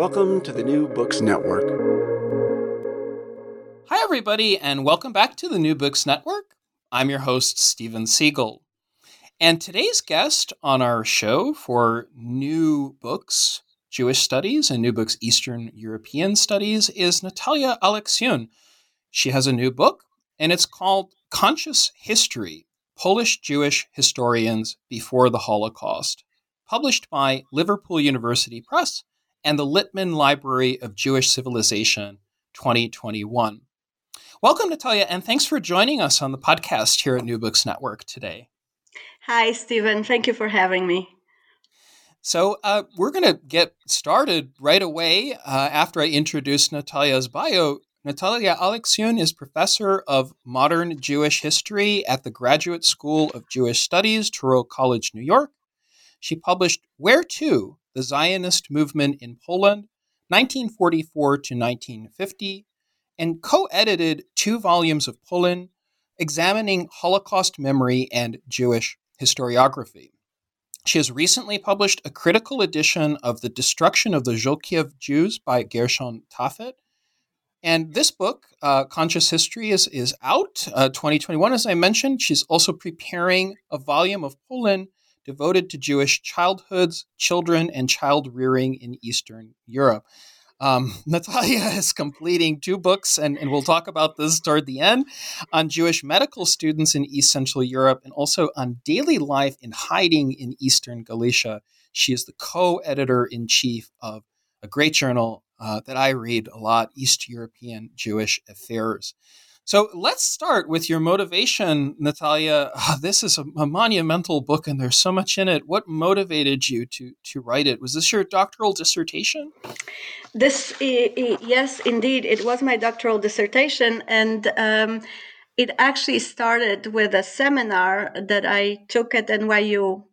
Welcome to the New Books Network. Hi, everybody, and welcome back to the New Books Network. I'm your host, Stephen Siegel. And today's guest on our show for New Books Jewish Studies and New Books Eastern European Studies is Natalia Aleksiun. She has a new book, and it's called Conscious History Polish Jewish Historians Before the Holocaust, published by Liverpool University Press and the Littman Library of Jewish Civilization 2021. Welcome, Natalia, and thanks for joining us on the podcast here at New Books Network today. Hi, Stephen. Thank you for having me. So, uh, we're going to get started right away uh, after I introduce Natalia's bio. Natalia Aleksiun is professor of modern Jewish history at the Graduate School of Jewish Studies, Touro College, New York. She published Where To? The Zionist Movement in Poland, 1944 to 1950, and co edited two volumes of Poland, examining Holocaust memory and Jewish historiography. She has recently published a critical edition of The Destruction of the Żółkiewicz Jews by Gershon Taffet. And this book, uh, Conscious History, is, is out uh, 2021, as I mentioned. She's also preparing a volume of Poland devoted to Jewish childhoods, children, and child rearing in Eastern Europe. Um, Natalia is completing two books, and, and we'll talk about this toward the end, on Jewish medical students in East Central Europe and also on daily life in hiding in Eastern Galicia. She is the co editor in chief of a great journal uh, that I read a lot East European Jewish Affairs. So let's start with your motivation, Natalia. Oh, this is a, a, monumental book, and there's so much in it. What motivated you to to write it? Was this your doctoral dissertation? This, yes, indeed, it was my doctoral dissertation, and. Um, it actually started with a seminar that I took at NYU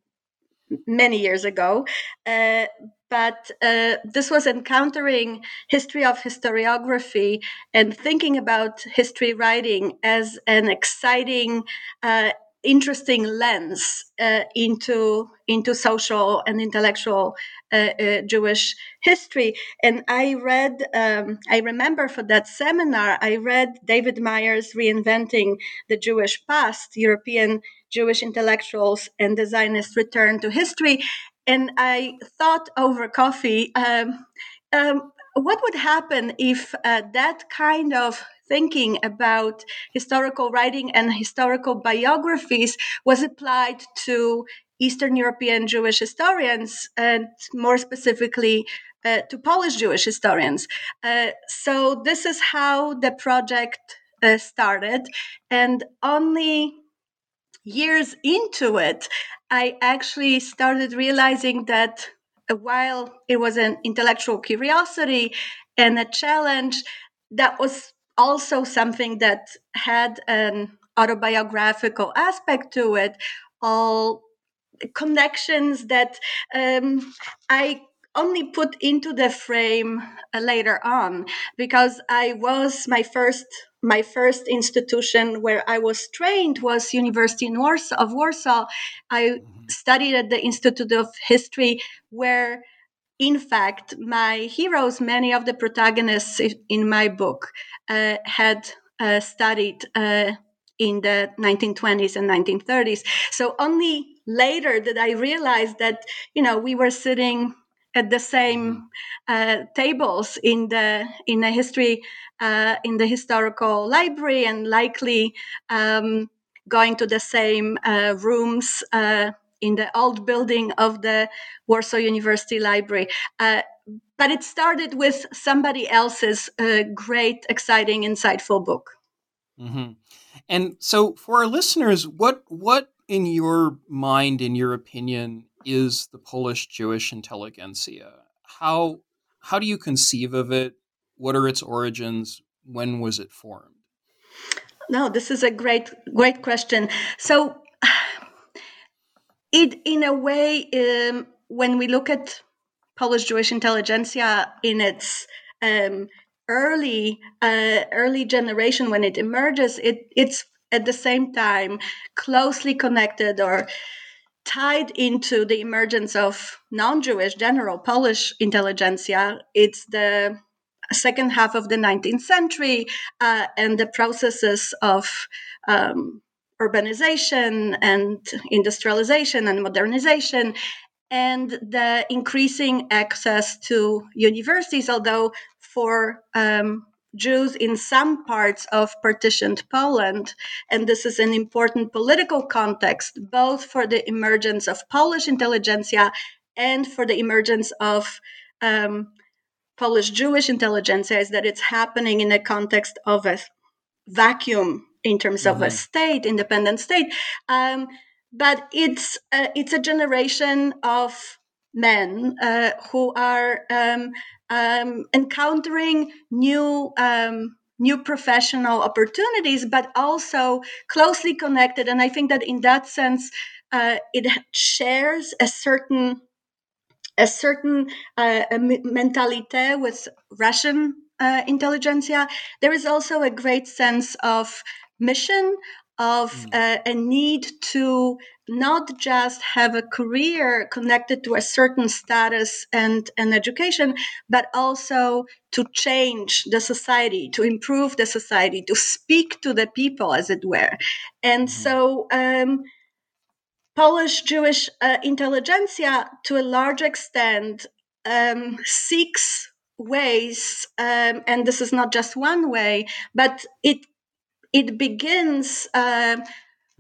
many years ago uh, but uh, this was encountering history of historiography and thinking about history writing as an exciting uh, interesting lens uh, into into social and intellectual uh, uh, Jewish history. And I read, um, I remember for that seminar, I read David Myers' "Reinventing the Jewish Past: European Jewish Intellectuals and the Zionist Return to History," and I thought over coffee, um, um, what would happen if uh, that kind of thinking about historical writing and historical biographies was applied to Eastern European Jewish historians, and more specifically uh, to Polish Jewish historians. Uh, so, this is how the project uh, started, and only years into it, I actually started realizing that while it was an intellectual curiosity and a challenge, that was also something that had an autobiographical aspect to it, all connections that um, I only put into the frame uh, later on because I was my first my first institution where I was trained was University Warsaw, of Warsaw. I mm-hmm. studied at the Institute of History where in fact my heroes many of the protagonists in my book uh, had uh, studied uh, in the 1920s and 1930s so only later did i realize that you know we were sitting at the same uh, tables in the in the history uh, in the historical library and likely um, going to the same uh, rooms uh, in the old building of the Warsaw University Library. Uh, but it started with somebody else's uh, great, exciting, insightful book. Mm-hmm. And so, for our listeners, what what in your mind, in your opinion, is the Polish Jewish intelligentsia? How how do you conceive of it? What are its origins? When was it formed? No, this is a great great question. So, it in a way, um, when we look at Polish Jewish intelligentsia in its um, early uh, early generation when it emerges, it it's at the same time closely connected or tied into the emergence of non-Jewish general Polish intelligentsia. It's the second half of the 19th century uh, and the processes of um, urbanization and industrialization and modernization and the increasing access to universities, although for um, Jews in some parts of partitioned Poland. And this is an important political context, both for the emergence of Polish intelligentsia and for the emergence of um, Polish Jewish intelligentsia, is that it's happening in the context of a vacuum in terms mm-hmm. of a mm-hmm. state, independent state. Um, but it's uh, it's a generation of men uh, who are um, um, encountering new um, new professional opportunities, but also closely connected. And I think that in that sense, uh, it shares a certain a certain uh, mentality with Russian uh, intelligentsia. There is also a great sense of mission of mm. uh, a need to not just have a career connected to a certain status and, and education, but also to change the society, to improve the society, to speak to the people, as it were. And mm-hmm. so, um, Polish Jewish uh, intelligentsia, to a large extent, um, seeks ways, um, and this is not just one way, but it it begins uh,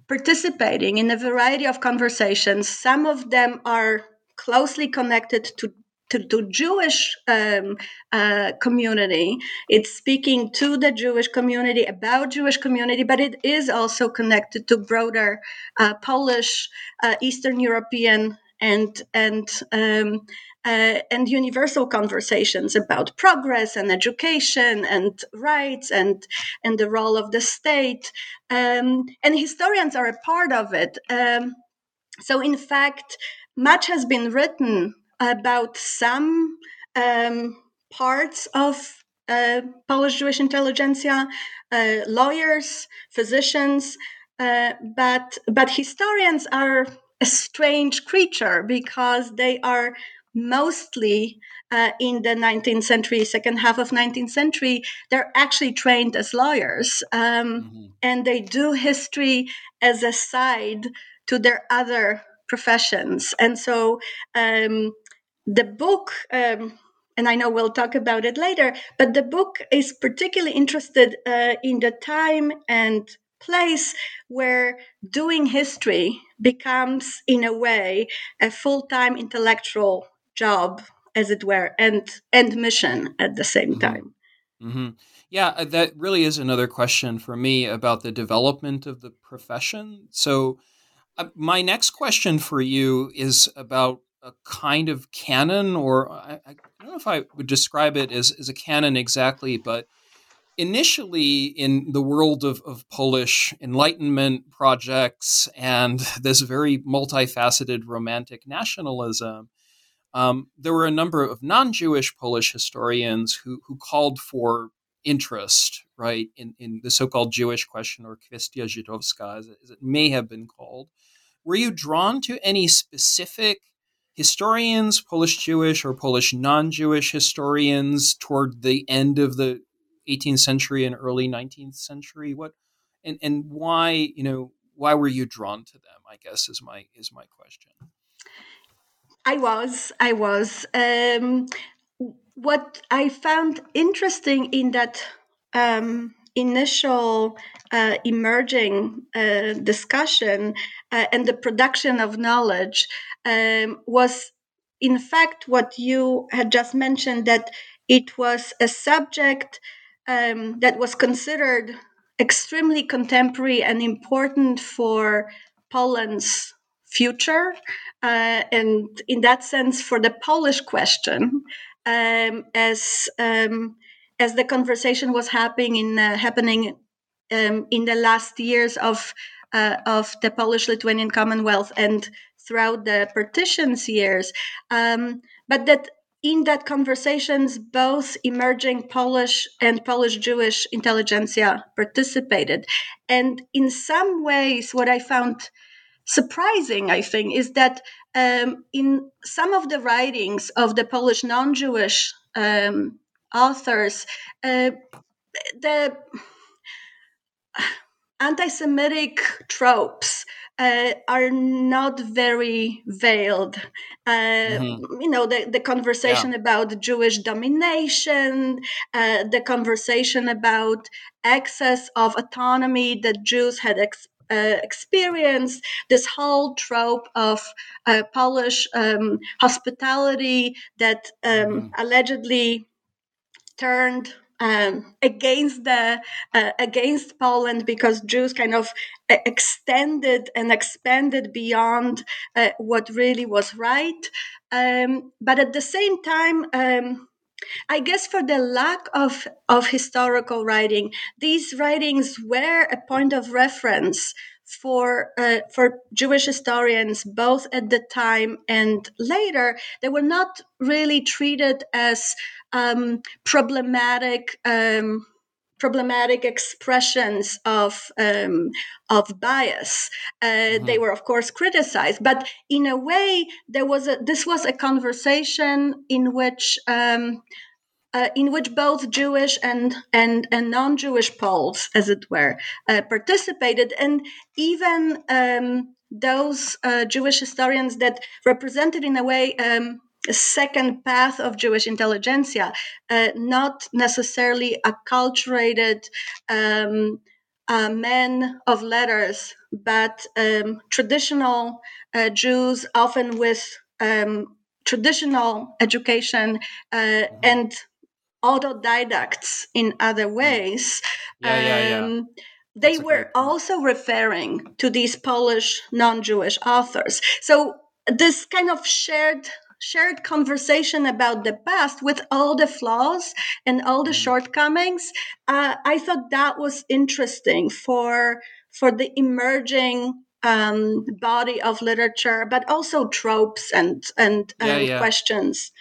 participating in a variety of conversations. Some of them are closely connected to to, to Jewish um, uh, community. It's speaking to the Jewish community about Jewish community, but it is also connected to broader uh, Polish, uh, Eastern European, and and um, uh, and universal conversations about progress and education and rights and and the role of the state. Um, and historians are a part of it. Um, so, in fact, much has been written about some um, parts of uh, Polish Jewish intelligentsia, uh, lawyers, physicians, uh, but but historians are a strange creature because they are mostly uh, in the 19th century, second half of 19th century, they're actually trained as lawyers, um, mm-hmm. and they do history as a side to their other professions. And so um, the book. Um, and I know we'll talk about it later, but the book is particularly interested uh, in the time and place where doing history becomes, in a way, a full time intellectual job as it were and and mission at the same mm-hmm. time mm-hmm. yeah uh, that really is another question for me about the development of the profession so uh, my next question for you is about a kind of canon or I, I, don't know if i would describe it as, as a canon exactly but initially in the world of, of polish enlightenment projects and this very multifaceted romantic nationalism um, there were a number of non-Jewish Polish historians who who called for interest, right, in, in the so-called Jewish question or kwestia żydowska, as it, as it may have been called. Were you drawn to any specific historians, Polish Jewish or Polish non-Jewish historians, toward the end of the 18th century and early 19th century? What and and why you know why were you drawn to them? I guess is my is my question. I was, I was. Um, what I found interesting in that um, initial uh, emerging uh, discussion uh, and the production of knowledge um, was, in fact, what you had just mentioned that it was a subject um, that was considered extremely contemporary and important for Poland's future. Uh, and in that sense, for the Polish question, um, as um, as the conversation was happening in uh, happening um, in the last years of uh, of the Polish-Lithuanian Commonwealth and throughout the partitions years, um, but that in that conversations, both emerging Polish and Polish Jewish intelligentsia participated. And in some ways, what I found surprising, I think, is that um, in some of the writings of the Polish non Jewish um, authors, uh, the anti Semitic tropes uh, are not very veiled. Uh, mm-hmm. You know, the, the conversation yeah. about Jewish domination, uh, the conversation about excess of autonomy that Jews had ex- uh, experienced, this whole trope of uh, Polish um, hospitality that um, mm-hmm. allegedly turned um, against the uh, against Poland because Jews kind of uh, extended and expanded beyond uh, what really was right. Um, but at the same time, um, I guess for the lack of, of historical writing, these writings were a point of reference for uh, for Jewish historians, both at the time and later. They were not really treated as um, problematic. Um, problematic expressions of um, of bias. Uh, mm-hmm. They were, of course, criticized, but in a way, there was a this was a conversation in which. Um, uh, in which both Jewish and and, and non-Jewish Poles, as it were, uh, participated, and even um, those uh, Jewish historians that represented, in a way, um, second path of Jewish intelligentsia, uh, not necessarily acculturated um, uh, men of letters, but um, traditional uh, Jews, often with um, traditional education uh, mm-hmm. and autodidacts in other ways. Yeah, yeah, yeah. Um, they were also referring to these Polish non-Jewish authors. So this kind of shared shared conversation about the past with all the flaws and all the mm. shortcomings uh, i thought that was interesting for for the emerging um, body of literature but also tropes and and, yeah, yeah. questions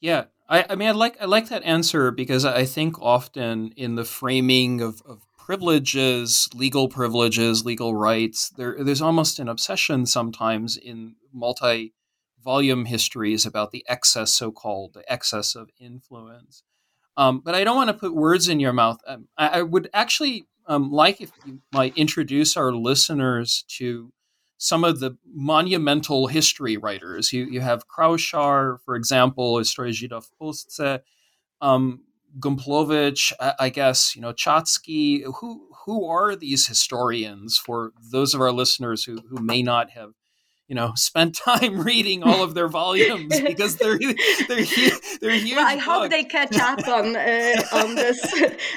yeah I, I mean i like i like that answer because i think often in the framing of, of privileges, legal privileges, legal rights. There, there's almost an obsession sometimes in multi volume histories about the excess, so called, the excess of influence. Um, but I don't want to put words in your mouth. Um, I, I, would actually um, like if you might introduce our listeners to some of the monumental history writers. You, you have Kraushar, for example, Historia Żyda w Polsce, um, Gumplowicz, I, I, guess, you know, Czacki. Who, who are these historians for those of our listeners who, who may not have you know spend time reading all of their volumes because they're they're they're huge. Well, I hope they catch up on uh, on this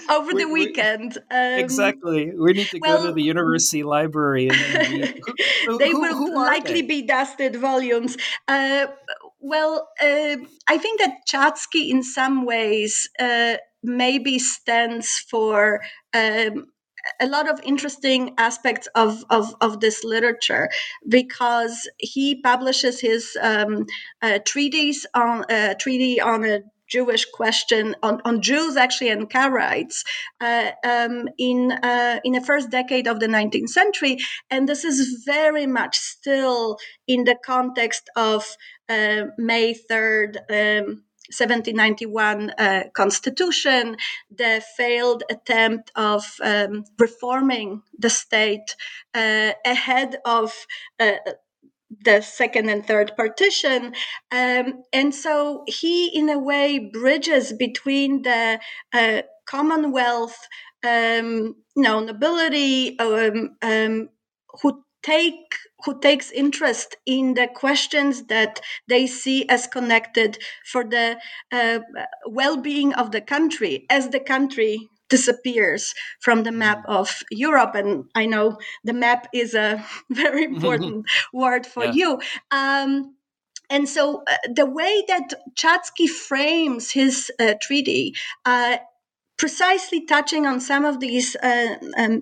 over we, the weekend. Um, exactly, we need to well, go to the university library and read. Who, they who, will who likely they? be dusted volumes. Uh, well, uh, I think that Czacki, in some ways, uh, maybe stands for. Um, a lot of interesting aspects of, of, of this literature because he publishes his um, uh, treatise on uh, treaty on a Jewish question on, on Jews actually and Karaites uh, um, in uh, in the first decade of the 19th century, and this is very much still in the context of uh, May 3rd. Um, 1791 uh, constitution, the failed attempt of um, reforming the state uh, ahead of uh, the second and third partition. Um, and so he, in a way, bridges between the uh, Commonwealth, um, you know, nobility um, um, who take who takes interest in the questions that they see as connected for the uh, well-being of the country as the country disappears from the map mm-hmm. of Europe. And I know the map is a very important word for yeah. you. Um, and so uh, the way that Czacki frames his uh, treaty uh, precisely touching on some of these uh, um,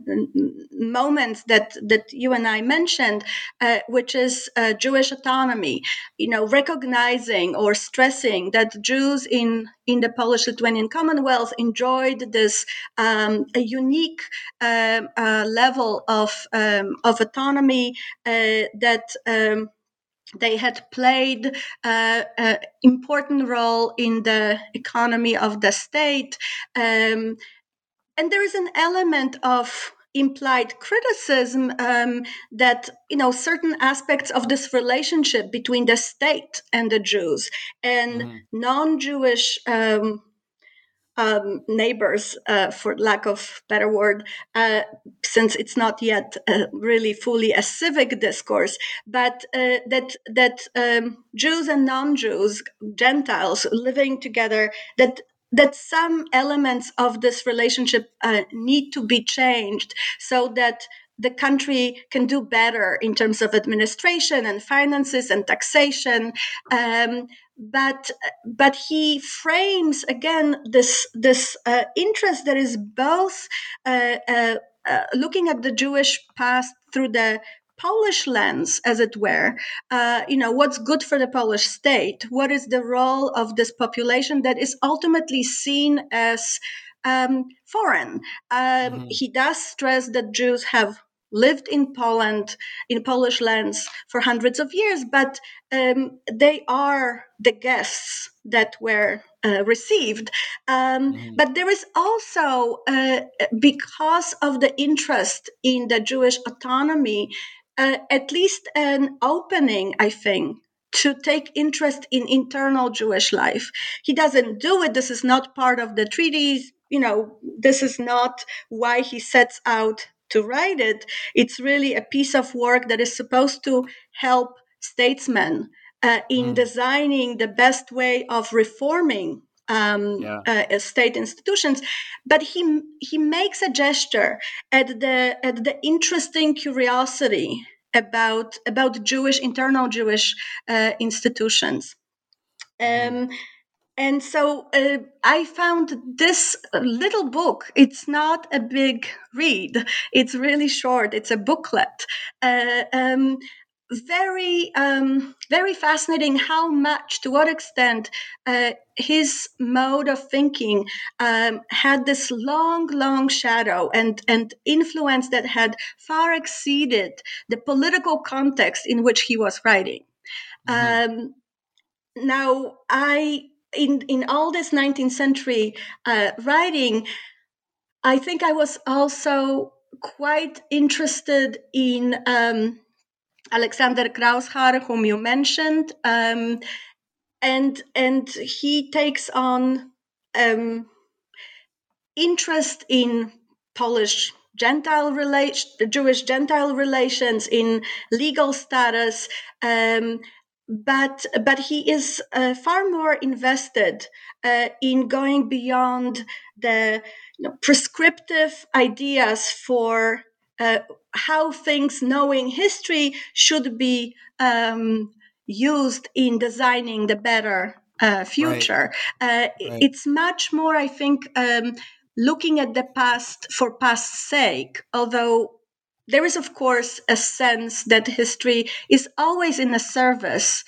moments that that you and I mentioned, uh, which is uh, Jewish autonomy. You know, recognizing or stressing that Jews in in the Polish-Lithuanian Commonwealth enjoyed this um, a unique um, uh, level of um, of autonomy uh, that um, they had played uh, an important role in the economy of the state. Um, and there is an element of implied criticism um, that you know certain aspects of this relationship between the state and the Jews and mm-hmm. non-Jewish um, um, neighbors, uh, for lack of better word, uh, since it's not yet uh, really fully a civic discourse, but uh, that that um, Jews and non-Jews, Gentiles living together, that that some elements of this relationship uh, need to be changed so that the country can do better in terms of administration and finances and taxation. Um, but but he frames again this this uh, interest that is both uh, uh, uh looking at the Jewish past through the Polish lens, as it were. Uh, you know, what's good for the Polish state? What is the role of this population that is ultimately seen as um, foreign? Um, mm-hmm. He does stress that Jews have lived in Poland, in Polish lands for hundreds of years, but um, they are the guests that were uh, received. Um, mm. But there is also, uh, because of the interest in the Jewish autonomy, uh, at least an opening, I think, to take interest in internal Jewish life. He doesn't do it. This is not part of the treaties. You know, this is not why he sets out to write it. It's really a piece of work that is supposed to help statesmen uh, in mm. designing the best way of reforming um, yeah. uh, state institutions. But he he makes a gesture at the at the interesting curiosity about about Jewish internal Jewish uh, institutions. Mm-hmm. Um, and so uh, I found this little book. It's not a big read. It's really short. It's a booklet. Uh, um, very, um, very fascinating. How much, to what extent, uh, his mode of thinking um, had this long, long shadow and and influence that had far exceeded the political context in which he was writing. Mm-hmm. Um, now, I in in all this 19th century uh, writing, I think I was also quite interested in um, Alexander Kraushar, whom you mentioned, um, and and he takes on um, interest in Polish Gentile relations, Jewish Gentile relations, in legal status, um, but but he is uh, far more invested uh, in going beyond the you know, prescriptive ideas for uh, how things knowing history should be um, used in designing the better uh, future. Right. Uh, right. It's much more, I think. Um, looking at the past for past's sake, although there is, of course, a sense that history is always in the service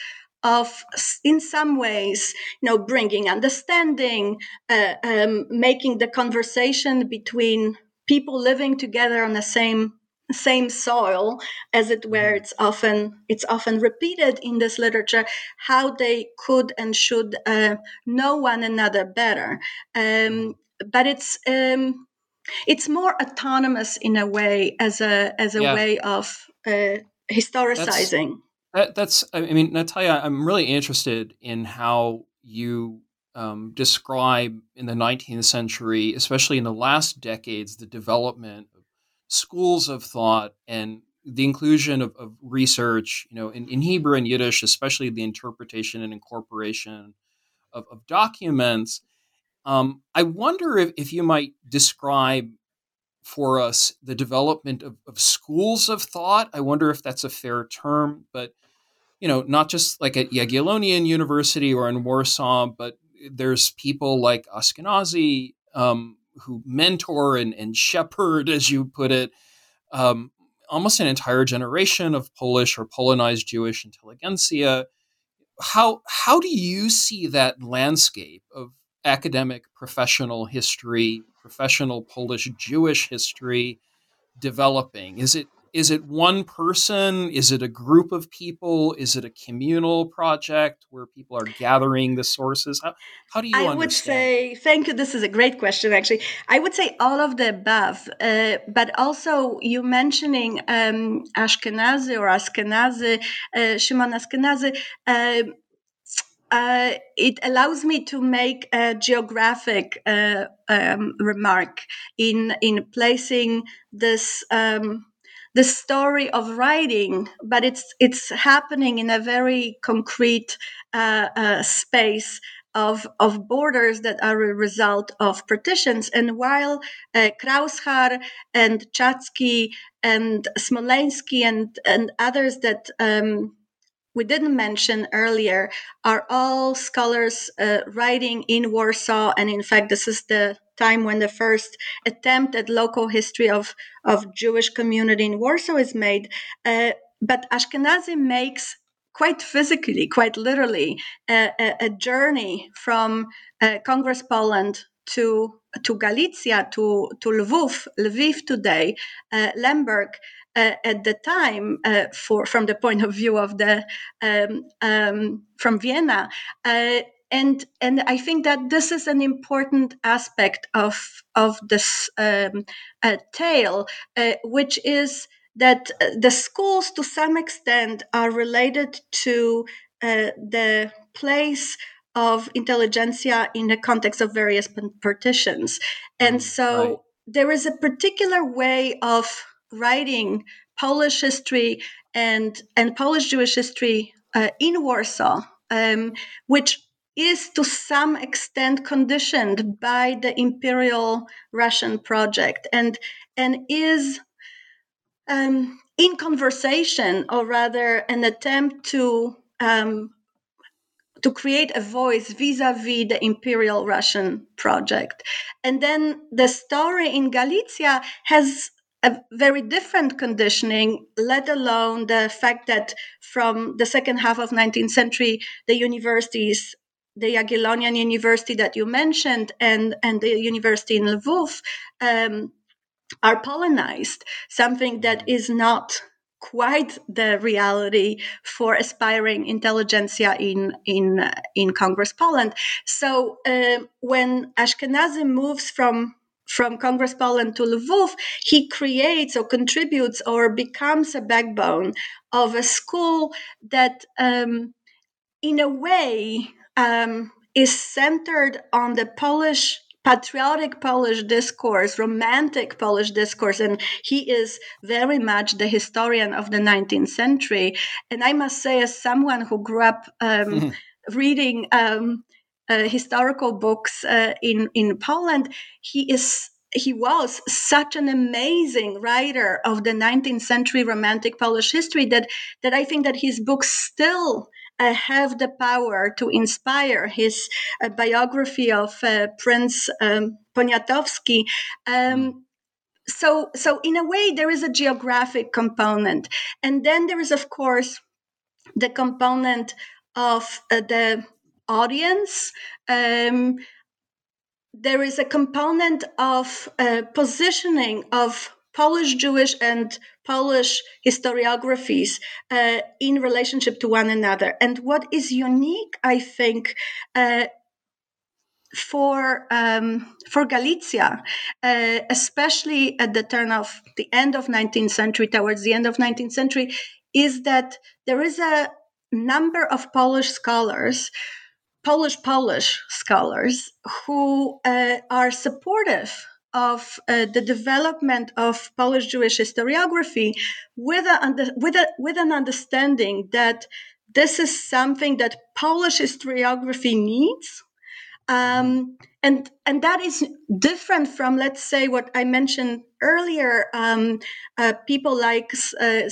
of in some ways you know bringing understanding uh, um, making the conversation between people living together on the same same soil as it were mm-hmm. it's often it's often repeated in this literature how they could and should uh, know one another better um, mm-hmm. but it's um, it's more autonomous in a way as a as a yeah. way of uh, historicizing that, that's, I mean, Natalia, I'm really interested in how you um, describe in the 19th century, especially in the last decades, the development of schools of thought and the inclusion of, of research, you know, in, in, Hebrew and Yiddish, especially the interpretation and incorporation of, of documents. Um, I wonder if, if you might describe for us the development of, of, schools of thought. I wonder if that's a fair term, but you know, not just like at Jagiellonian University or in Warsaw, but there's people like Ashkenazi um, who mentor and, and, shepherd, as you put it, um, almost an entire generation of Polish or Polonized Jewish intelligentsia. How how do you see that landscape of academic professional history, professional Polish Jewish history developing? Is it is it one person? Is it a group of people? Is it a communal project where people are gathering the sources? How, how do you I understand? would say, thank you. This is a great question, actually. I would say all of the above, uh, but also you mentioning um, Ashkenazi or Ashkenazi, uh, Shimon Ashkenazi. Uh, uh, it allows me to make a geographic uh, um, remark in in placing this um, the story of writing, but it's it's happening in a very concrete uh, uh, space of, of borders that are a result of partitions. And while uh, Kraushar and Czacki and Smoleński and, and others that um, we didn't mention earlier are all scholars uh, writing in Warsaw. And in fact, this is the time when the first attempt at local history of, of Jewish community in Warsaw is made. Uh, but Ashkenazi makes quite physically, quite literally, a, a, a journey from uh, Congress Poland to to Galicia, to to Lvov, Lviv today, uh, Lemberg, uh, at the time uh, for from the point of view of the um, um, from Vienna. Uh, and and I think that this is an important aspect of of this um, uh, tale, uh, which is that the schools to some extent are related to the place of intelligentsia in the context of various partitions. And mm, so right. there is a particular way of writing Polish history and and Polish Jewish history uh, in Warsaw, um, which is to some extent conditioned by the imperial Russian project and and is um, in conversation or rather an attempt to um, to create a voice vis-a-vis the imperial Russian project. And then the story in Galicia has a very different conditioning, let alone the fact that from the second half of 19th century, the universities, the Jagiellonian University that you mentioned and, and the university in Lvov um, are Polonized, something that is not quite the reality for aspiring intelligentsia in in in Congress Poland. So uh, when Ashkenazi moves from from Congress Poland to Lvov, he creates or contributes or becomes a backbone of a school that, um, in a way, um, is centered on the Polish patriotic Polish discourse, romantic Polish discourse, and he is very much the historian of the 19th century. And I must say, as someone who grew up um, reading um, historical books uh, in in Poland. He is he was such an amazing writer of the 19th century romantic Polish history that that I think that his books still uh, have the power to inspire. His uh, biography of uh, Prince um, Poniatowski. Um, so, so in a way, there is a geographic component, and then there is, of course, the component of uh, the audience. Um, there is a component of uh, positioning of Polish Jewish and Polish historiographies uh, in relationship to one another. And what is unique, I think, uh, for um, for Galicia, uh, especially at the turn of the end of 19th century, towards the end of 19th century, is that there is a number of Polish scholars, Polish Polish scholars, who uh, are supportive of uh, the development of Polish Jewish historiography with, a, with, a, with an understanding that this is something that Polish historiography needs. Um, and, and that is different from, let's say, what I mentioned earlier um, uh, people like uh,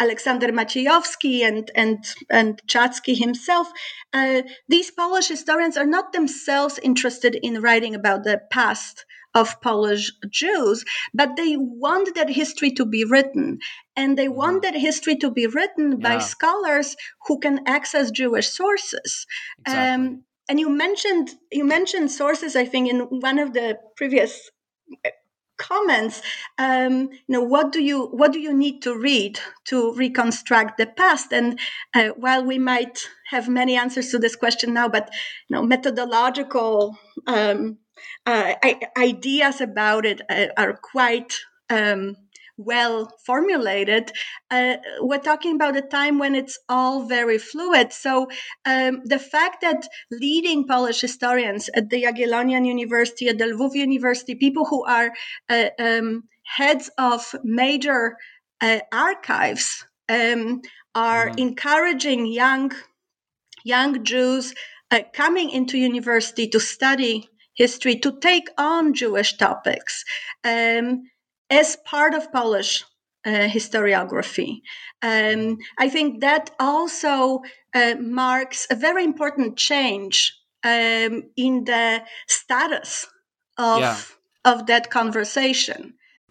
Aleksander Maciejowski and and and Czacki himself, uh, these Polish historians are not themselves interested in writing about the past of Polish Jews, but they want that history to be written, and they want mm-hmm. that history to be written yeah. by scholars who can access Jewish sources. Exactly. Um, and you mentioned you mentioned sources, I think, in one of the previous comments um, you know what do you what do you need to read to reconstruct the past? And uh, while we might have many answers to this question now but you know methodological um, uh, ideas about it uh, are quite um, well formulated, uh, we're talking about a time when it's all very fluid. So um, the fact that leading Polish historians at the Jagiellonian University, at the Lwów University, people who are uh, um, heads of major uh, archives, um, are mm. encouraging young young Jews uh, coming into university to study history to take on Jewish topics. Um, as part of Polish uh, historiography. Um, I think that also uh, marks a very important change um, in the status of yeah. of that conversation.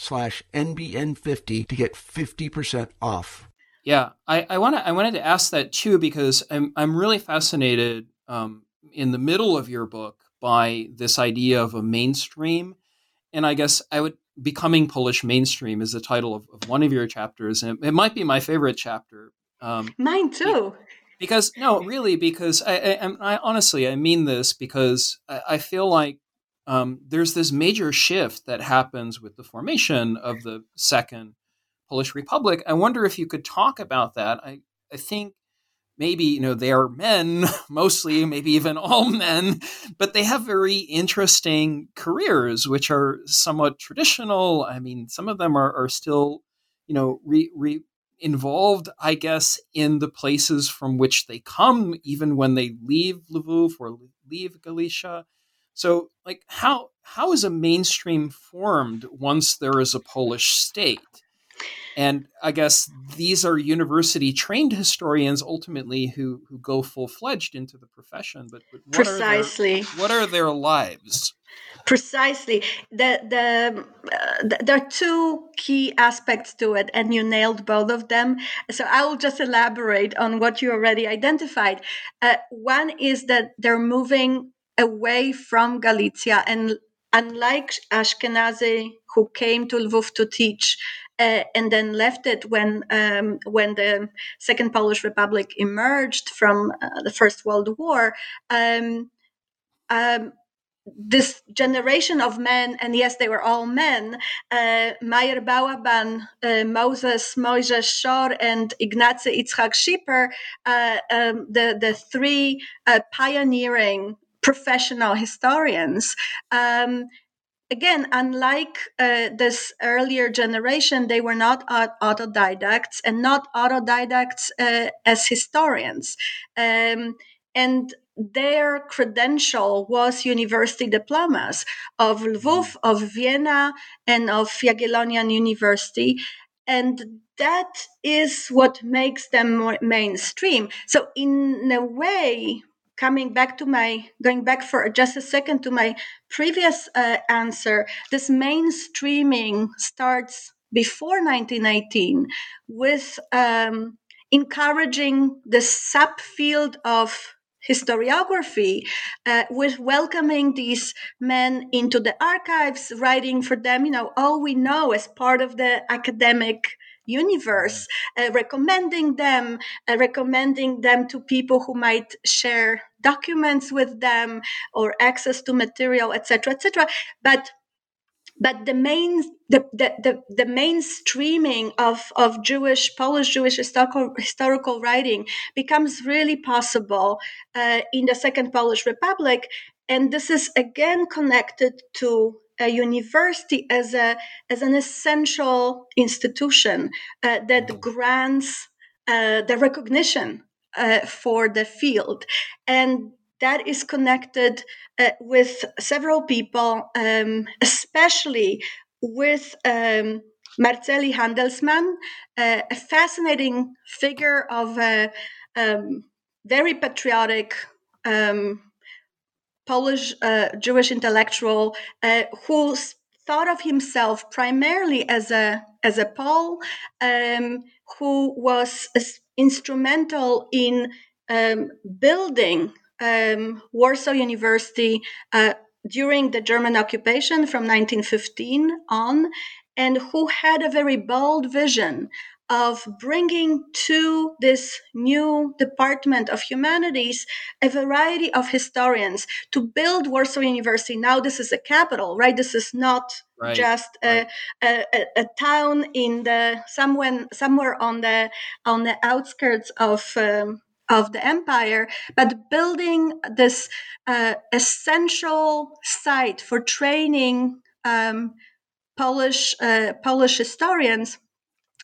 slash NBN50 to get 50% off. Yeah, I, I want to I wanted to ask that too because I'm I'm really fascinated um, in the middle of your book by this idea of a mainstream, and I guess I would becoming Polish mainstream is the title of, of one of your chapters, and it might be my favorite chapter. Um, Mine too. Because no, really, because I, I, I honestly I mean this because I, I feel like um, there's this major shift that happens with the formation of the Second Polish Republic. I wonder if you could talk about that. I, I think maybe you know they are men mostly maybe even all men but they have very interesting careers which are somewhat traditional i mean some of them are, are still you know re, re involved i guess in the places from which they come even when they leave lviv or leave galicia so, like, how how is a mainstream formed once there is a Polish state? And I guess these are university trained historians ultimately who who go full fledged into the profession. But, but what precisely, are their, what are their lives? Precisely, the the, uh, there are two key aspects to it, and you nailed both of them. So I will just elaborate on what you already identified. Uh, one is that they're moving away from Galicia and unlike Ashkenazi, who came to Lvov to teach uh, and then left it when um, when the Second Polish Republic emerged from uh, the First World War. Um, um, this generation of men, and yes, they were all men, uh, Meyer Bałaban, uh, Moses Moses Schorr, and Ignacy Itzhak Schiper, uh, um, the, the three uh, pioneering professional historians. Um, again, unlike uh, this earlier generation, they were not autodidacts and not autodidacts uh, as historians. Um, and their credential was university diplomas of Lvov, of Vienna, and of Jagiellonian University. And that is what makes them more mainstream. So, in a way, coming back to my going back for just a second to my previous uh, answer this mainstreaming starts before 1918 with um, encouraging the subfield of historiography uh, with welcoming these men into the archives writing for them you know all we know as part of the academic universe uh, recommending them uh, recommending them to people who might share documents with them or access to material etc etc but but the main the, the, the, the mainstreaming of, of Jewish Polish Jewish historical historical writing becomes really possible uh, in the Second Polish Republic, and this is again connected to a university as a as an essential institution uh, that mm-hmm. grants uh, the recognition uh, for the field and that is connected uh, with several people, um, especially with um, Marceli Handelsman, uh, a fascinating figure of a um, very patriotic um, Polish uh, Jewish intellectual uh, who thought of himself primarily as a as a Pole, um, who was instrumental in um, building um, Warsaw University uh, during the German occupation from 1915 on, and who had a very bold vision of bringing to this new department of humanities a variety of historians to build Warsaw University. Now, this is a capital, right? This is not right. just a, right. a, a, town in the somewhere somewhere on the on the outskirts of. Um, of the empire, but building this uh, essential site for training um, Polish uh, Polish historians,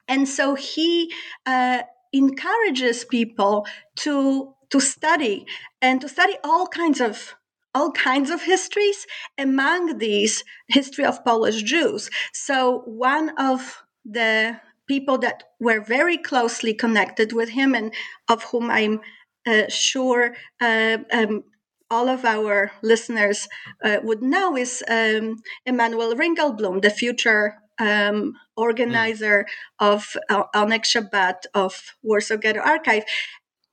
and so he uh, encourages people to to study and to study all kinds of all kinds of histories among these history of polish jews. So one of the people that were very closely connected with him and of whom I'm uh, sure uh, um, all of our listeners uh, would know is um, Emanuel Ringelblum, the future um, organizer mm. of uh, Oneg Shabbat of Warsaw Ghetto Archive.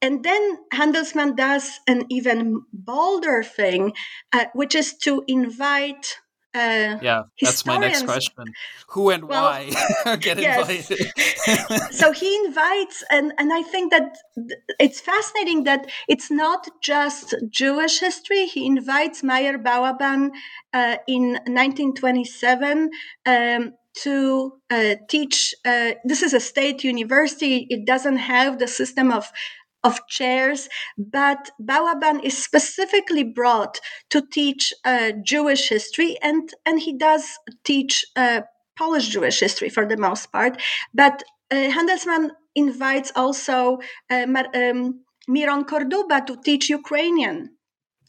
And then Handelsman does an even bolder thing, uh, which is to invite uh, yeah, that's my next question. Who and well, why get invited? so he invites, and, and I think that it's fascinating that it's not just Jewish history. He invites Meyer Bałaban uh, in 1927 um, to uh, teach. Uh, this is a state university. It doesn't have the system of of chairs, but Bałaban is specifically brought to teach uh, Jewish history, and, and he does teach uh, Polish Jewish history for the most part. But uh, Handelsman invites also uh, um, Miron Korduba to teach Ukrainian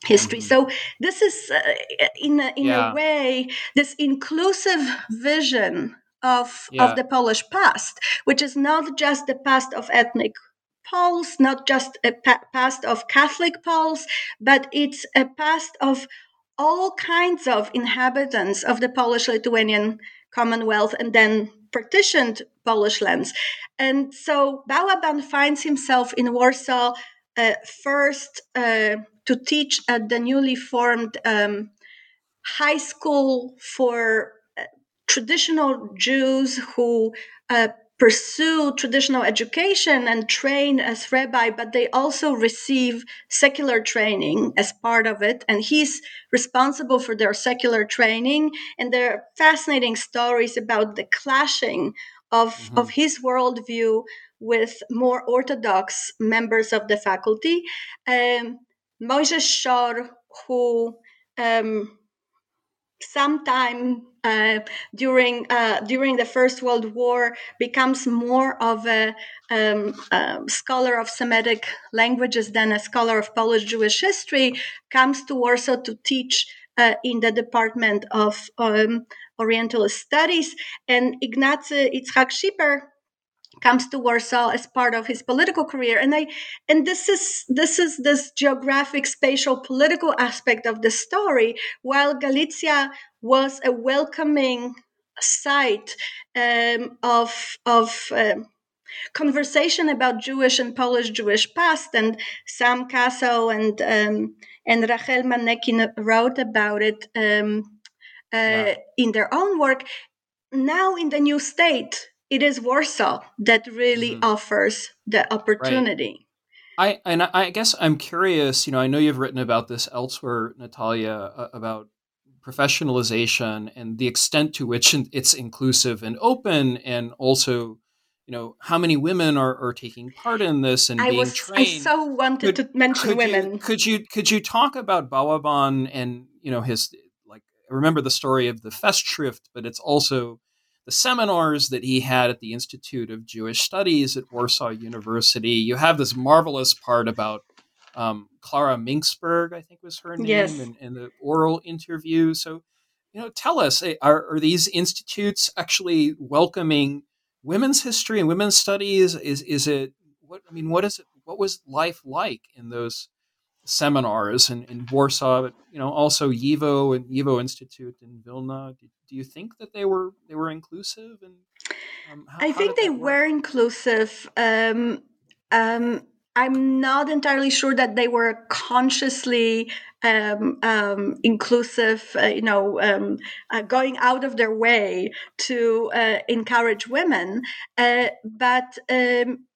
history. Mm-hmm. So this is, uh, in a, in yeah. a way, this inclusive vision of yeah. of the Polish past, which is not just the past of ethnic Poles, not just a past of Catholic Poles, but it's a past of all kinds of inhabitants of the Polish Lithuanian Commonwealth and then partitioned Polish lands. And so Bałaban finds himself in Warsaw uh, first uh, to teach at the newly formed um, high school for uh, traditional Jews who uh, pursue traditional education and train as rabbi, but they also receive secular training as part of it. And he's responsible for their secular training. And there are fascinating stories about the clashing of, mm-hmm. of his worldview with more orthodox members of the faculty. Um, Moshe Schorr, who um, sometime uh, during uh, during the First World War becomes more of a um, scholar of Semitic languages than a scholar of Polish Jewish history, comes to Warsaw to teach uh, in the Department of um, Orientalist Studies, and Ignacy Itzhak Schiper comes to Warsaw as part of his political career. And I and this is this is this geographic, spatial, political aspect of the story. While Galicia was a welcoming site um, of of um, conversation about Jewish and Polish Jewish past, and Sam Kassow and um, and Rachel Manekin wrote about it um, uh, yeah. in their own work. Now in the new state, it is Warsaw that really mm-hmm. offers the opportunity. Right. I and I guess I'm curious. You know, I know you've written about this elsewhere, Natalia, about professionalization and the extent to which it's inclusive and open, and also, you know, how many women are, are taking part in this and I being was, trained. I so wanted could, to mention could women. You, could you could you talk about Balaban and you know his like remember the story of the Festschrift, but it's also the seminars that he had at the Institute of Jewish Studies at Warsaw University. You have this marvelous part about um, Clara Minksberg, I think was her name, yes. and, and, the oral interview. So, you know, tell us, eh, are, are these institutes actually welcoming women's history and women's studies? Is is it what I mean? What is it? What was life like in those seminars in, in Warsaw, but you know also YIVO and YIVO Institute in Vilna. Do, do you think that they were they were inclusive? And um, how, I think they were inclusive. Um, um, I'm not entirely sure that they were consciously um, um, inclusive, uh, you know, um, uh, going out of their way to uh, encourage women. Uh, but um,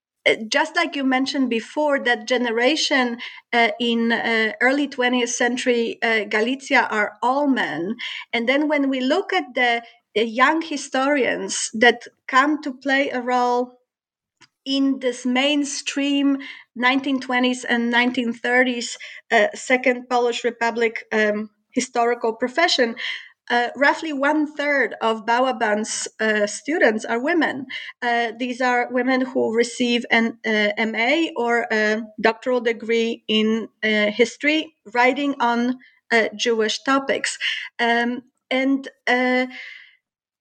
just like you mentioned before, that generation uh, in uh, early 20th century uh, Galicia are all men. And then when we look at the uh, young historians that come to play a role in this mainstream 1920s and 1930s uh, Second Polish Republic um, historical profession, uh, roughly one third of Balaban's uh, students are women. Uh, these are women who receive an uh, MA or a doctoral degree in uh, history, writing on uh, Jewish topics. Um, and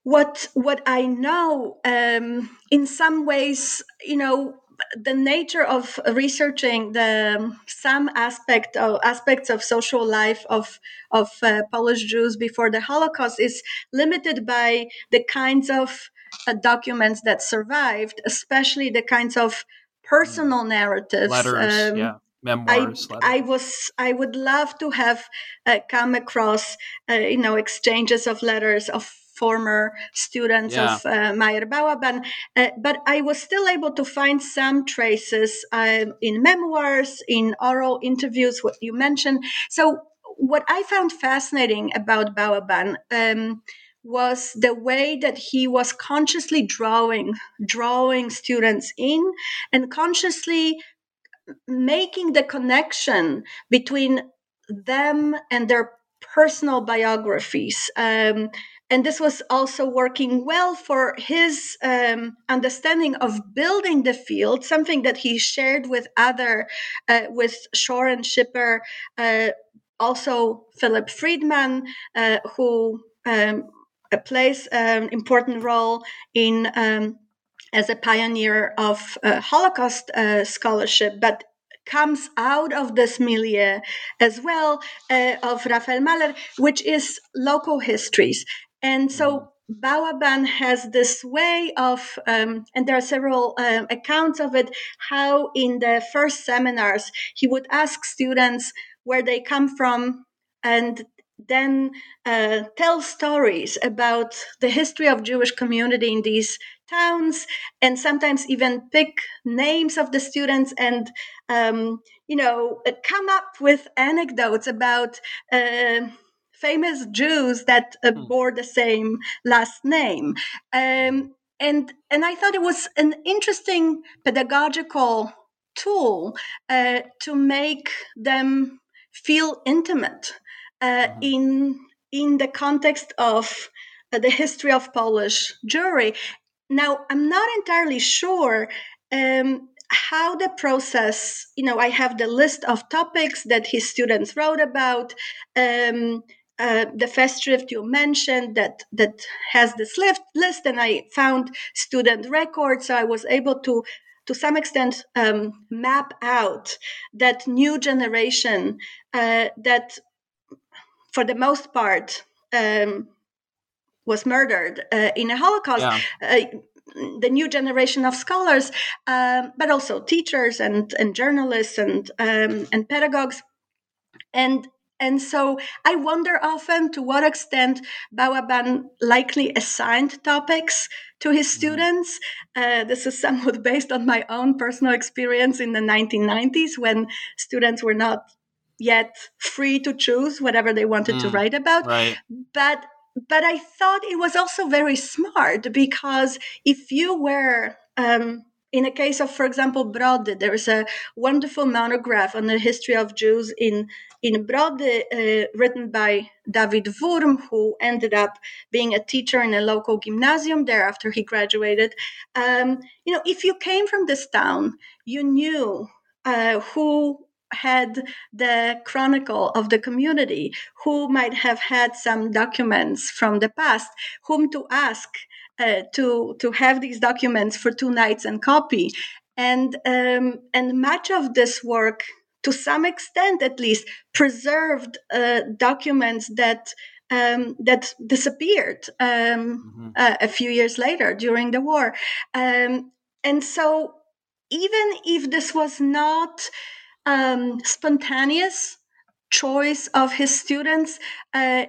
what what I know, um, in some ways, you know, the nature of researching the some aspect of aspects of social life of of uh, Polish Jews before the Holocaust is limited by the kinds of uh, documents that survived, especially the kinds of personal mm. narratives. Letters, um, yeah. Memoirs, I, I, was. I would love to have uh, come across, uh, you know, exchanges of letters of former students yeah. of uh, Meyer Balaban, uh, but I was still able to find some traces uh, in memoirs, in oral interviews, what you mentioned. So, what I found fascinating about Balaban um, was the way that he was consciously drawing, drawing students in, and consciously making the connection between them and their personal biographies. Um, and this was also working well for his um, understanding of building the field, something that he shared with other, uh, with Schorr and Schiper, uh, also Philip Friedman, uh, who um, plays an important role in um, as a pioneer of uh, Holocaust uh, scholarship, but comes out of this milieu as well uh, of Raphael Mahler, which is local histories. And so mm-hmm. Balaban has this way of, um, and there are several um, accounts of it, how in the first seminars he would ask students where they come from and then uh, tell stories about the history of Jewish community in these towns, and sometimes even pick names of the students and um, you know come up with anecdotes about. Uh, famous Jews that uh, hmm. bore the same last name. Um, and and I thought it was an interesting pedagogical tool uh, to make them feel intimate uh, mm-hmm. in in the context of uh, the history of Polish Jewry. Now, I'm not entirely sure um, how the process. You know, I have the list of topics that his students wrote about. Um, uh, the festschrift you mentioned that that has this list, list, and I found student records, so I was able to to some extent um, map out that new generation uh, that for the most part um, was murdered uh, in a holocaust yeah. Uh, the new generation of scholars um, but also teachers and, and journalists and um, and pedagogues and and so I wonder often to what extent Balaban likely assigned topics to his mm-hmm. students. Uh, this is somewhat based on my own personal experience in the 1990s when students were not yet free to choose whatever they wanted mm, to write about. Right. But but I thought it was also very smart because if you were um, in a case of, for example, Brody, there is a wonderful monograph on the history of Jews in in Brody, uh, written by David Wurm, who ended up being a teacher in a local gymnasium there after he graduated. Um, you know, if you came from this town, you knew uh, who had the chronicle of the community, who might have had some documents from the past, whom to ask uh, to to have these documents for two nights and copy, and um, and much of this work, to some extent at least, preserved uh, documents that. Um, that disappeared um, mm-hmm. uh, a few years later during the war. Um, and so, even if this was not um, spontaneous choice of his students, uh,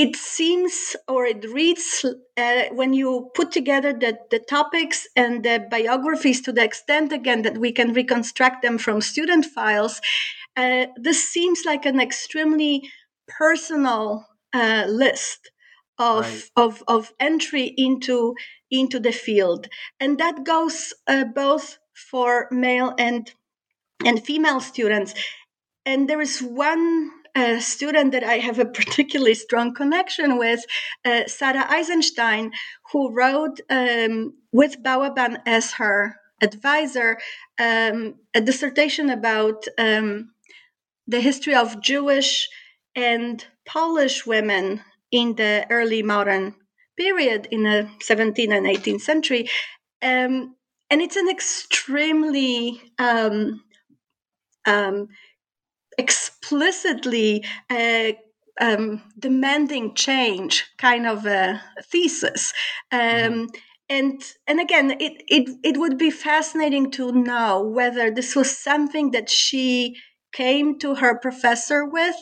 it seems or it reads uh, when you put together the, the topics and the biographies to the extent again that we can reconstruct them from student files uh, this seems like an extremely personal uh, list of, right. of, of entry into into the field and that goes uh, both for male and and female students and there is one a student that I have a particularly strong connection with, uh, Sarah Eisenstein, who wrote um, with Balaban as her advisor um, a dissertation about um, the history of Jewish and Polish women in the early modern period in the 17th and 18th century. Um, and it's an extremely um, um, explicitly uh, um, demanding change kind of a thesis. Um, mm-hmm. And and again, it, it it would be fascinating to know whether this was something that she came to her professor with,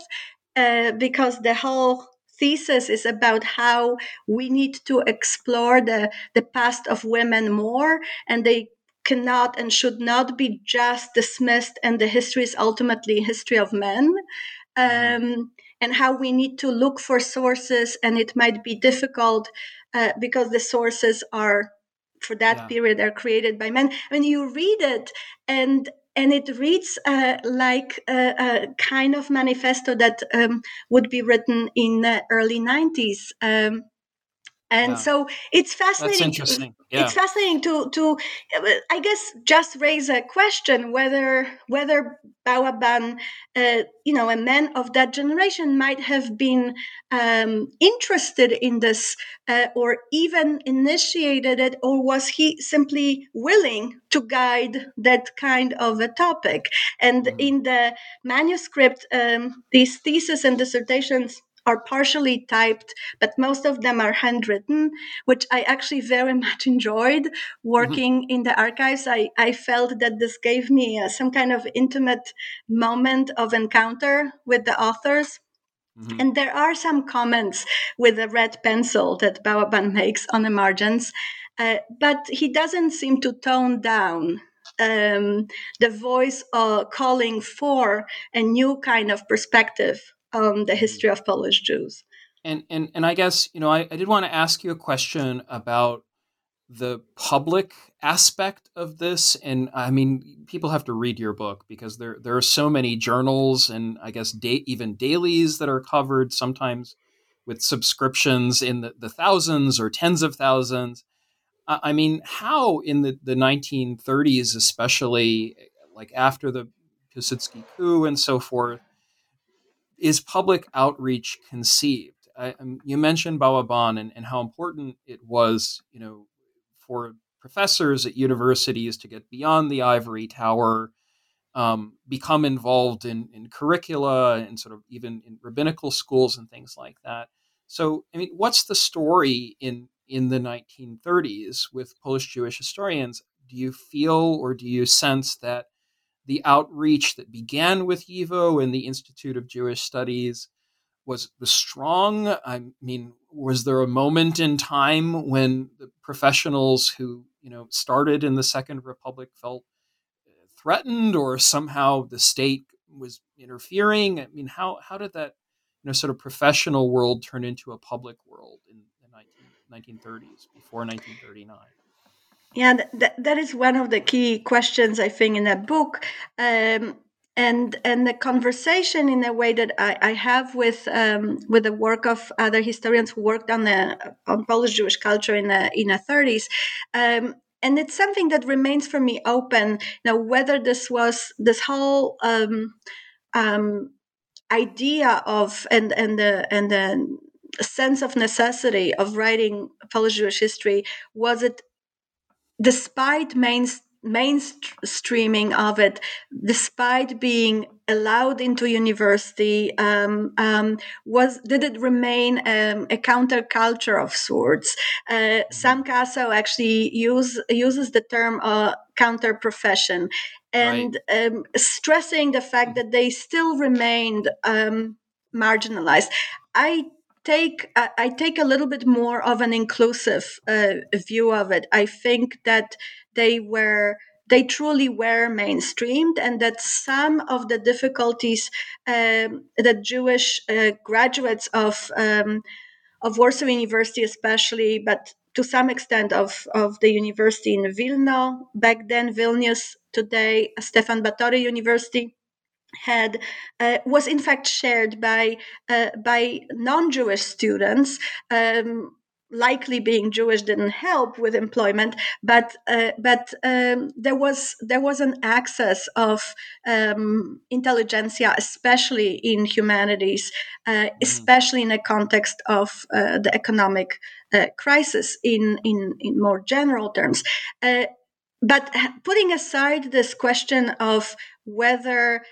uh, because the whole thesis is about how we need to explore the the past of women more, and they cannot and should not be just dismissed and the history is ultimately history of men mm-hmm. um, and how we need to look for sources and it might be difficult uh, because the sources are for that yeah. period are created by men I mean, you read it and and it reads uh, like a, a, kind of manifesto that um, would be written in the early 90s um, and yeah. so it's fascinating. That's interesting. Yeah. It's fascinating to to I guess just raise a question whether whether Balaban, uh, you know, a man of that generation might have been um, interested in this uh, or even initiated it, or was he simply willing to guide that kind of a topic? And mm-hmm. in the manuscript, um, these theses and dissertations are partially typed, but most of them are handwritten, which I actually very much enjoyed working mm-hmm. in the archives. I, I felt that this gave me uh, some kind of intimate moment of encounter with the authors. Mm-hmm. And there are some comments with a red pencil that Balaban makes on the margins, uh, but he doesn't seem to tone down um, the voice uh, calling for a new kind of perspective on the history of Polish Jews. And and and I guess you know I, I did want to ask you a question about the public aspect of this and i mean people have to read your book because there there are so many journals and i guess da- even dailies that are covered sometimes with subscriptions in the, the thousands or tens of thousands i mean how in the, the 1930s especially like after the Piłsudski coup and so forth is public outreach conceived I, um, you mentioned Balaban and, and how important it was, you know, for professors at universities to get beyond the ivory tower, um, become involved in, in curricula and sort of even in rabbinical schools and things like that. So, I mean, what's the story in in the 1930s with Polish Jewish historians? Do you feel or do you sense that the outreach that began with YIVO and the Institute of Jewish Studies was was strong? I mean, was there a moment in time when the professionals who you know started in the Second Republic felt uh, threatened, or somehow the state was interfering? I mean, how how did that you know sort of professional world turn into a public world in the 19, 1930s before 1939? Yeah, that, that is one of the key questions I think in that book. Um, and and the conversation in a way that I, I have with um, with the work of other historians who worked on the on Polish Jewish culture in the in the 30s. Um, and it's something that remains for me open. Now, whether this was this whole um, um, idea of and and the and the sense of necessity of writing Polish Jewish history was it despite main mainstreaming of it, despite being allowed into university, um, um, was did it remain um, a counterculture of sorts? Uh, Sam Kassow actually use, uses the term uh, counter profession, and right. Um, stressing the fact that they still remained um, marginalized. I take I take a little bit more of an inclusive uh, view of it. I think that they were they truly were mainstreamed and that some of the difficulties um, that Jewish uh, graduates of um, of Warsaw University, especially, but to some extent of, of the university in Vilna, back then Vilnius, today Stefan Batory University, had uh, was in fact shared by uh, by non-Jewish students. Um, likely being Jewish didn't help with employment, but uh, but um, there was there was an access of um, intelligentsia, especially in humanities, uh, mm-hmm. especially in the context of uh, the economic uh, crisis in in in more general terms. Uh, but putting aside this question of whether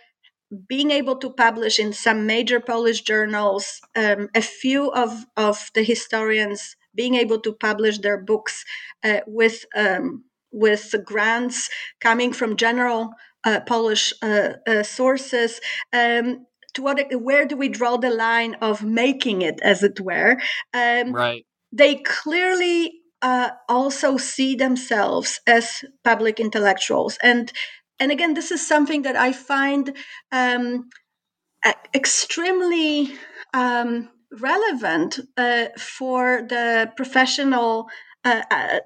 being able to publish in some major Polish journals, um, a few of, of the historians being able to publish their books uh, with um, with grants coming from general uh, Polish uh, uh sources. Um, to what where do we draw the line of making it, as it were? Um, right. They clearly uh, also see themselves as public intellectuals, and and again, this is something that I find um, extremely um, relevant uh, for the professional uh, uh,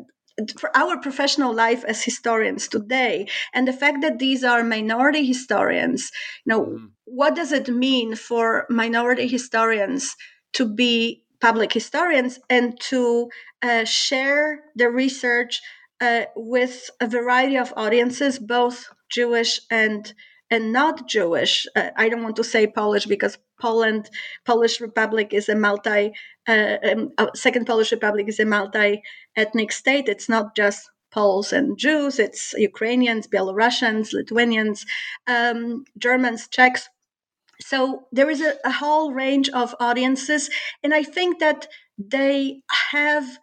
for our professional life as historians today and the fact that these are minority historians you know mm. what does it mean for minority historians to be public historians and to uh, share their research uh, with a variety of audiences both jewish and and not Jewish. Uh, I don't want to say Polish because Poland, Polish Republic is a multi, uh, um, uh, Second Polish Republic is a multi-ethnic state. It's not just Poles and Jews. It's Ukrainians, Belarusians, Lithuanians, um, Germans, Czechs. So there is a, a whole range of audiences, and I think that they have,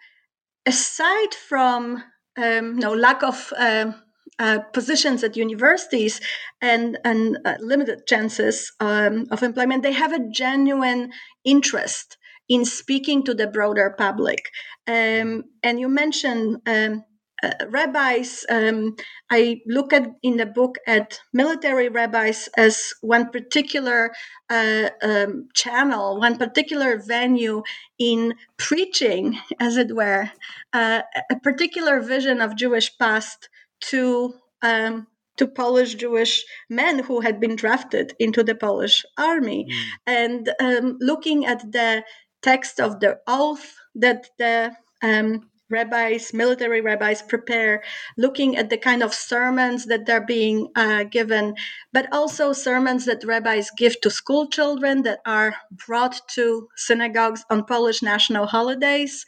aside from um, no lack of um, uh, positions at universities and and uh, limited chances um, of employment, they have a genuine interest in speaking to the broader public. Um, and you mentioned um, uh, rabbis. Um, I look at in the book at military rabbis as one particular uh, um, channel, one particular venue in preaching, as it were, uh, a particular vision of Jewish past to um, to Polish Jewish men who had been drafted into the Polish army, mm. and um, looking at the text of the oath that the um, rabbis, military rabbis prepare, looking at the kind of sermons that they're being uh, given, but also sermons that rabbis give to school children that are brought to synagogues on Polish national holidays,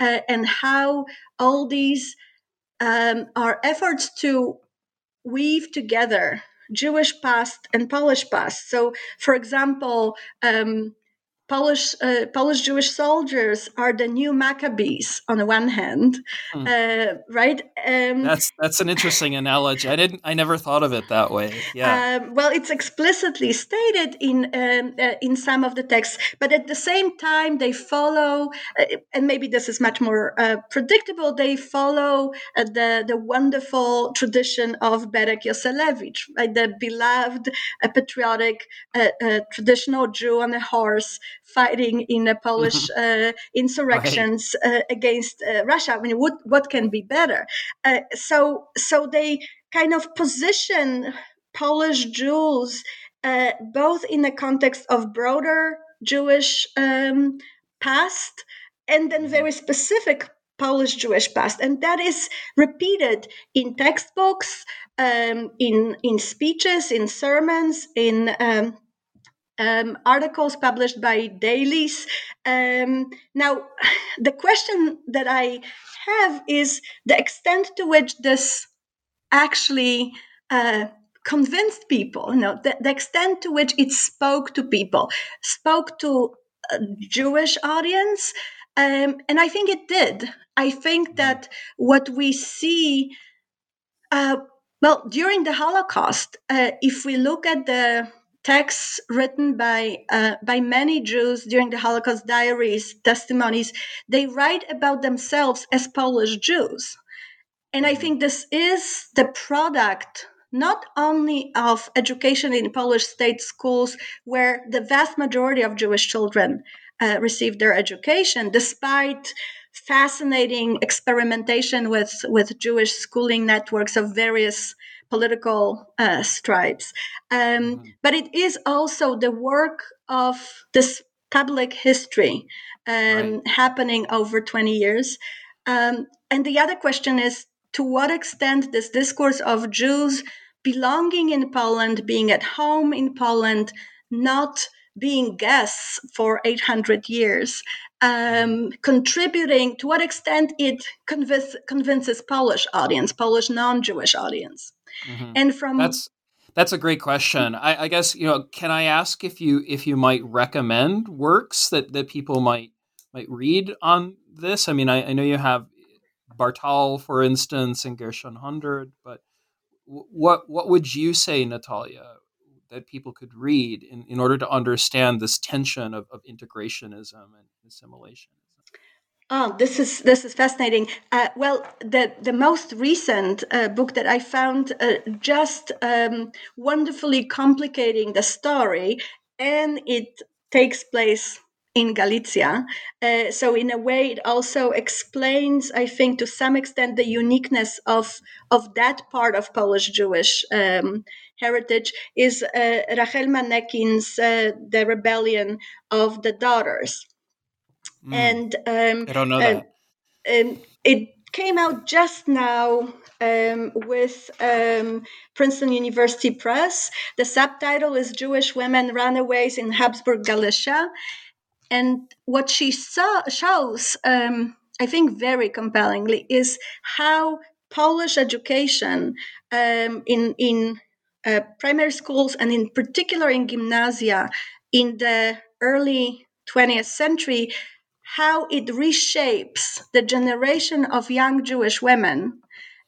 uh, and how all these um, are efforts to weave together Jewish past and Polish past. So, for example, um, Polish uh, Polish Jewish soldiers are the new Maccabees on the one hand, hmm. uh, right? Um, that's that's an interesting analogy. I didn't. I never thought of it that way. Yeah. Um, well, it's explicitly stated in um, uh, in some of the texts, but at the same time, they follow, uh, and maybe this is much more uh, predictable. They follow uh, the the wonderful tradition of Berek Joselewicz, right? the beloved, patriotic, traditional Jew on a horse fighting in a Polish mm-hmm. uh, insurrections right. uh, against uh, Russia. I mean, what what can be better? Uh, so so they kind of position Polish Jews uh, both in the context of broader Jewish um, past and then mm-hmm. very specific Polish Jewish past, and that is repeated in textbooks, um, in in speeches, in sermons, in um, um, articles published by dailies. Um, now, the question that I have is the extent to which this actually uh, convinced people, you know, the, the, extent to which it spoke to people, spoke to a Jewish audience. Um, and I think it did. I think that what we see, uh, well, during the Holocaust, uh, if we look at the texts written by uh, by many Jews during the Holocaust, diaries, testimonies. They write about themselves as Polish Jews, and I think this is the product not only of education in Polish state schools, where the vast majority of Jewish children uh, receive their education, despite fascinating experimentation with with Jewish schooling networks of various political uh, stripes. Um, mm-hmm. But it is also the work of this public history um, right. happening over 20 years. Um, and the other question is to what extent this discourse of Jews belonging in Poland, being at home in Poland, not being guests for 800 years, um, mm-hmm. contributing to what extent it convince, convinces Polish audience, Polish non-Jewish audience. Mm-hmm. And from that's that's a great question. I, I, guess you know. Can I ask if you if you might recommend works that that people might might read on this? I mean, I, I know you have Bartal, for instance, and Gershon Hundert, but what what would you say, Natalia, that people could read in, in order to understand this tension of, of integrationism and assimilation? Oh, this is this is fascinating. Uh, well, the the most recent uh, book that I found uh, just um, wonderfully complicating the story, and it takes place in Galicia. Uh, so in a way, it also explains, I think, to some extent, the uniqueness of of that part of Polish Jewish um, heritage. Is uh, Rachel Manekin's uh, "The Rebellion of the Daughters." Mm. And um, I don't know that. Um, it came out just now um, with um, Princeton University Press. The subtitle is Jewish Women Runaways in Habsburg Galicia. And what she saw, shows, um, I think, very compellingly, is how Polish education um, in, in uh, primary schools and, in particular, in gymnasia in the early 20th century how it reshapes the generation of young Jewish women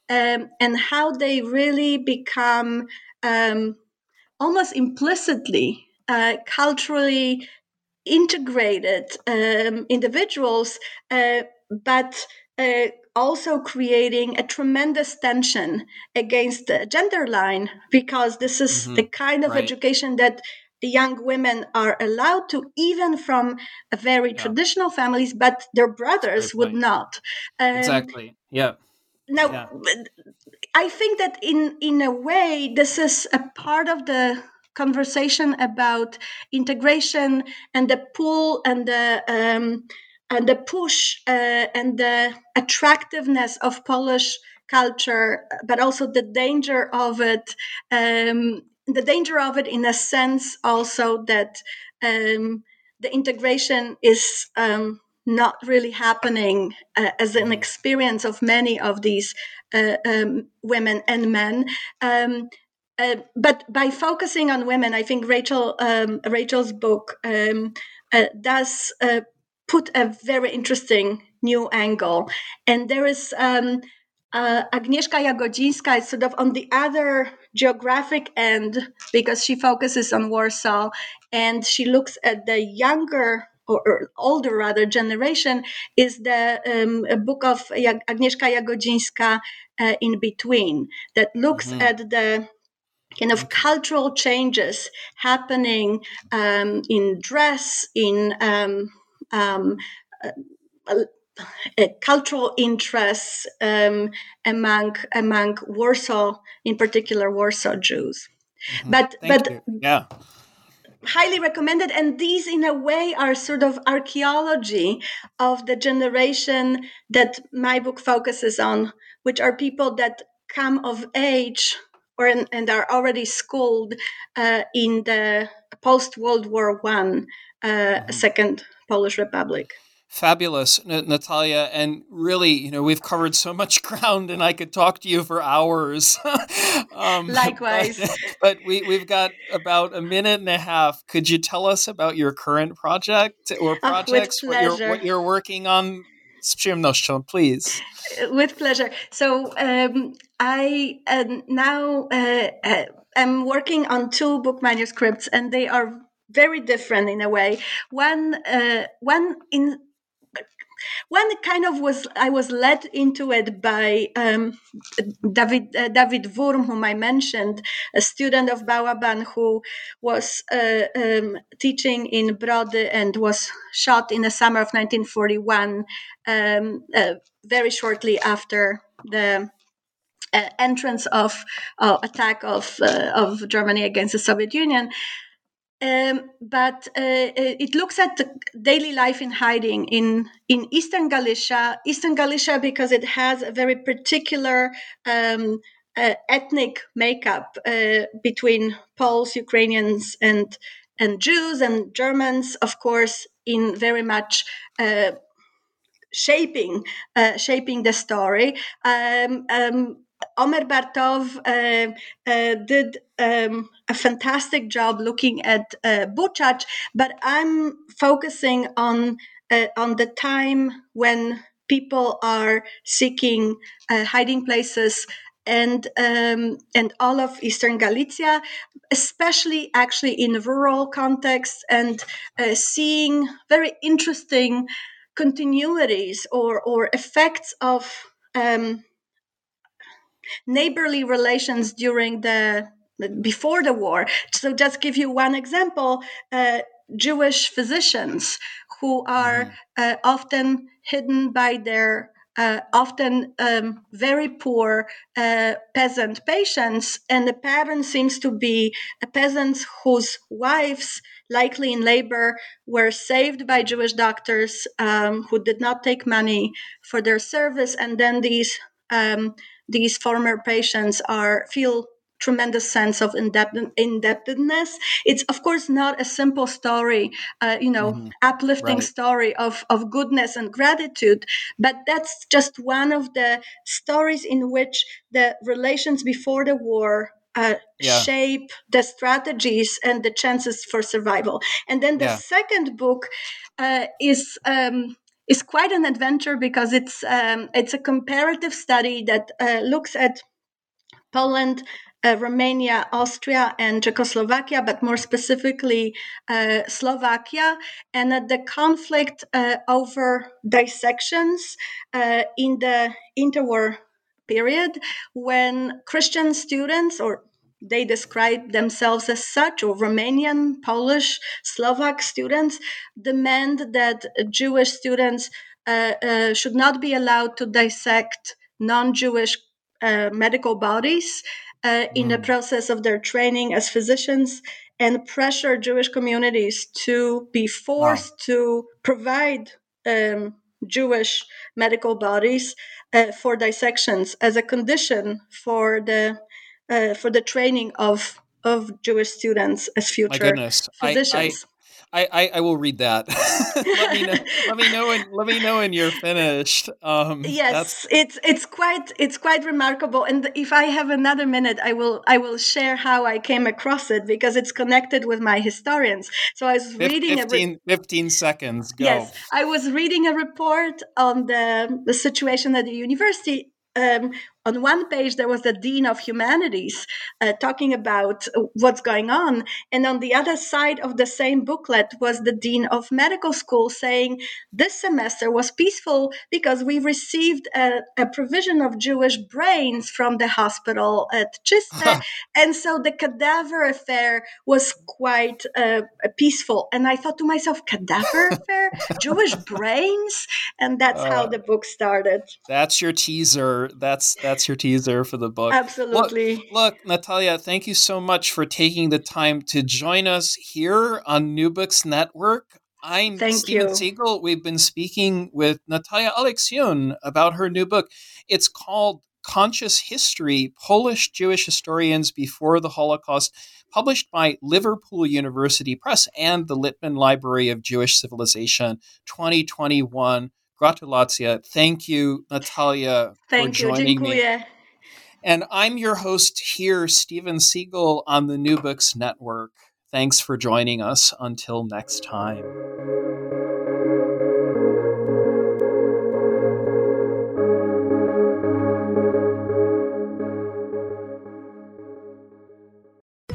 um, and how they really become um, almost implicitly uh, culturally integrated um, individuals, uh, but uh, also creating a tremendous tension against the gender line because this is mm-hmm. the kind of right. education that young women are allowed to even from very yeah. traditional families but their brothers would not um, exactly yeah now yeah. i think that in in a way this is a part of the conversation about integration and the pull and the um, and the push uh, and the attractiveness of Polish culture, but also the danger of it. Um, the danger of it, in a sense, also that um, the integration is um, not really happening uh, as an experience of many of these uh, um, women and men. Um, uh, but by focusing on women, I think Rachel um, Rachel's book um, uh, does uh, put a very interesting new angle. And there is um, uh, Agnieszka Jagodzińska is sort of on the other geographic end because she focuses on Warsaw and she looks at the younger or, or older rather generation is the um, book of Agnieszka Jagodzińska uh, in between that looks mm-hmm. at the kind of cultural changes happening um, in dress in um, um, uh, cultural interests um, among among Warsaw, in particular Warsaw Jews. Mm-hmm. But Thank but you. yeah. Highly recommended, and these, in a way, are sort of archaeology of the generation that my book focuses on, which are people that come of age or and are already schooled uh, in the post World War One uh, mm-hmm. second Polish Republic. Fabulous, Natalia. And really, you know, we've covered so much ground and I could talk to you for hours. um, Likewise. But, but, we, we've got about a minute and a half. Could you tell us about your current project or projects, oh, what, you're, what you're working on? Please. With pleasure. So um, I uh, now uh, uh, am working on two book manuscripts, and they are very different in a way. One, uh, one in one kind of was I was led into it by um, David uh, David Wurm, whom I mentioned, a student of Bałaban who was uh, um, teaching in Brody and was shot in the summer of 1941, um, uh, very shortly after the uh, entrance of uh, attack of uh, of Germany against the Soviet Union. Um, but uh, uh, it looks at daily life in hiding in, in Eastern Galicia. Eastern Galicia, because it has a very particular um, uh, ethnic makeup uh, between Poles, Ukrainians, and and Jews and Germans, of course, in very much uh, shaping uh, shaping the story. Um, um, Omer Bartov uh, uh, did um, a fantastic job looking at uh, Buchach, but I'm focusing on uh, on the time when people are seeking uh, hiding places and um, and all of Eastern Galicia, especially actually in rural contexts, and uh, seeing very interesting continuities or or effects of um, neighborly relations during the before the war. So just give you one example. Uh, Jewish physicians who are mm-hmm. uh, often hidden by their uh, often um, very poor uh, peasant patients, and the pattern seems to be peasants whose wives, likely in labor, were saved by Jewish doctors um, who did not take money for their service, and then these um, these former patients are feel tremendous sense of indebtedness. It's of course not a simple story, uh, you know, mm-hmm. uplifting right. story of of goodness and gratitude, but that's just one of the stories in which the relations before the war. Uh, yeah. shape the strategies and the chances for survival. And then the yeah. second book uh, is um, is quite an adventure because it's um, it's a comparative study that uh, looks at Poland, uh, Romania, Austria, and Czechoslovakia, but more specifically uh, Slovakia, and at the conflict uh, over dissections uh, in the interwar period when Christian students or they describe themselves as such, or Romanian, Polish, Slovak students demand that Jewish students uh, uh, should not be allowed to dissect non Jewish uh, medical bodies mm. in the mm. process of their training as physicians and pressure Jewish communities to be forced wow. to provide um, Jewish medical bodies uh, for dissections as a condition for the uh, for the training of of Jewish students as future physicians. I, I, I, I, I will read that. let me know. let me know when let me know when you're finished. Um, yes, it's it's quite it's quite remarkable. And if I have another minute, I will I will share how I came across it because it's connected with my historians. So I was reading 15, re- 15 seconds. Go. Yes, I was reading a report on the the situation at the university um, on one page there was the dean of humanities uh, talking about what's going on. And on the other side of the same booklet was the dean of medical school saying this semester was peaceful because we received a, a provision of jewish brains from the hospital at Chiste and so the cadaver affair was quite uh, peaceful. And i thought to myself cadaver affair? Jewish brains? And that's uh, how the book started. that's your teaser. That's that's that's your teaser for the book. Absolutely. Look, look, Natalia, thank you so much for taking the time to join us here on New Books Network. I'm Thank Stephen you. Siegel. We've been speaking with Natalia Aleksiun about her new book. It's called Conscious History Polish Jewish Historians Before the Holocaust, published by Liverpool University Press and the Littman Library of Jewish Civilization 2021. Gratulacja. Thank you, Natalia, Thank for joining you. me. And I'm your host here, Stephen Siegel, on the New Books Network. Thanks for joining us. Until next time.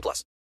18 plus.